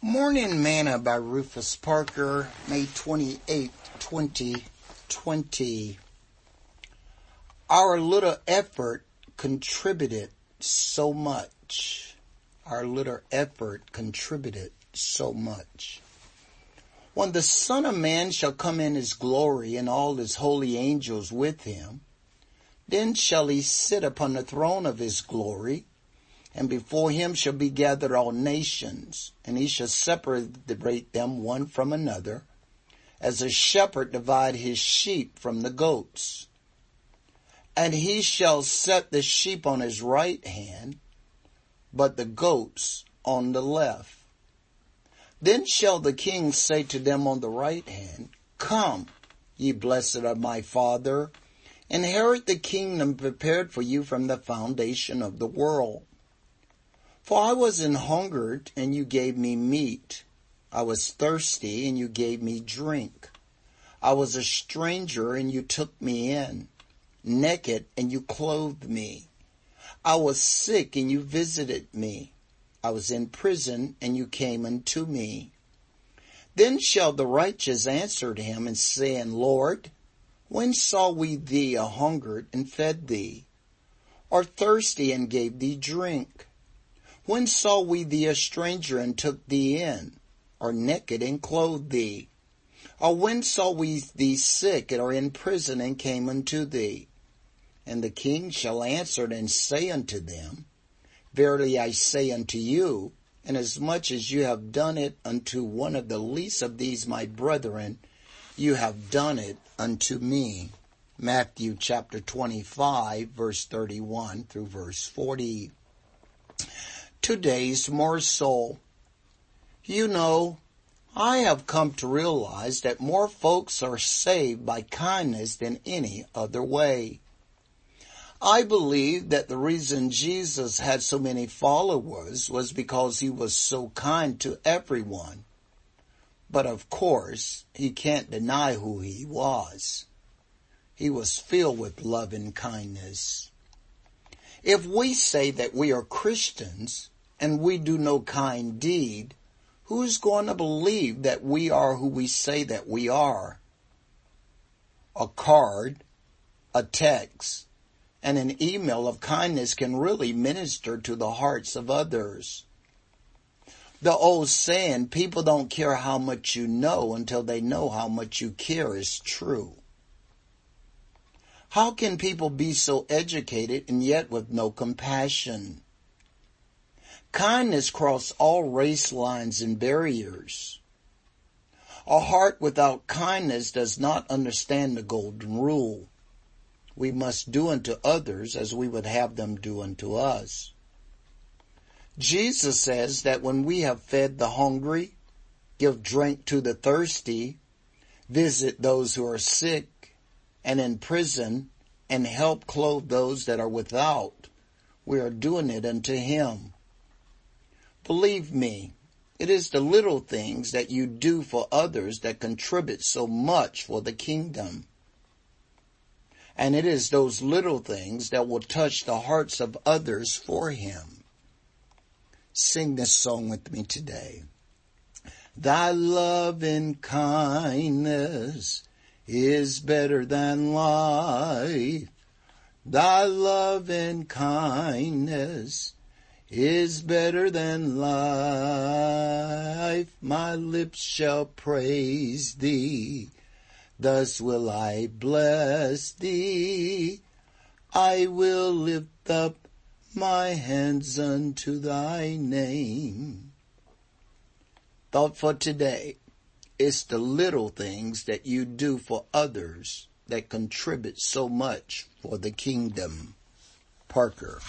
Morning Manna by Rufus Parker, May 28, 2020. Our little effort contributed so much. Our little effort contributed so much. When the Son of Man shall come in his glory and all his holy angels with him, then shall he sit upon the throne of his glory and before him shall be gathered all nations, and he shall separate them one from another, as a shepherd divide his sheep from the goats. And he shall set the sheep on his right hand, but the goats on the left. Then shall the king say to them on the right hand, Come, ye blessed of my father, inherit the kingdom prepared for you from the foundation of the world. For I was an hungered, and you gave me meat. I was thirsty, and you gave me drink. I was a stranger, and you took me in. Naked, and you clothed me. I was sick, and you visited me. I was in prison, and you came unto me. Then shall the righteous answer him and say, Lord, when saw we thee a hungered and fed thee, or thirsty and gave thee drink? When saw we thee a stranger and took thee in, or naked and clothed thee? Or when saw we thee sick and or in prison and came unto thee? And the king shall answer and say unto them, Verily I say unto you, inasmuch as you have done it unto one of the least of these my brethren, you have done it unto me. Matthew chapter 25 verse 31 through verse 40 today's morsel. You know, I have come to realize that more folks are saved by kindness than any other way. I believe that the reason Jesus had so many followers was because he was so kind to everyone. But of course, he can't deny who he was. He was filled with love and kindness. If we say that we are Christians and we do no kind deed, who is going to believe that we are who we say that we are? A card, a text, and an email of kindness can really minister to the hearts of others. The old saying, people don't care how much you know until they know how much you care is true. How can people be so educated and yet with no compassion? Kindness crosses all race lines and barriers. A heart without kindness does not understand the golden rule. We must do unto others as we would have them do unto us. Jesus says that when we have fed the hungry, give drink to the thirsty, visit those who are sick, and in prison and help clothe those that are without, we are doing it unto him. Believe me, it is the little things that you do for others that contribute so much for the kingdom. And it is those little things that will touch the hearts of others for him. Sing this song with me today. Thy love and kindness is better than life. Thy love and kindness is better than life. My lips shall praise thee. Thus will I bless thee. I will lift up my hands unto thy name. Thought for today. It's the little things that you do for others that contribute so much for the kingdom. Parker.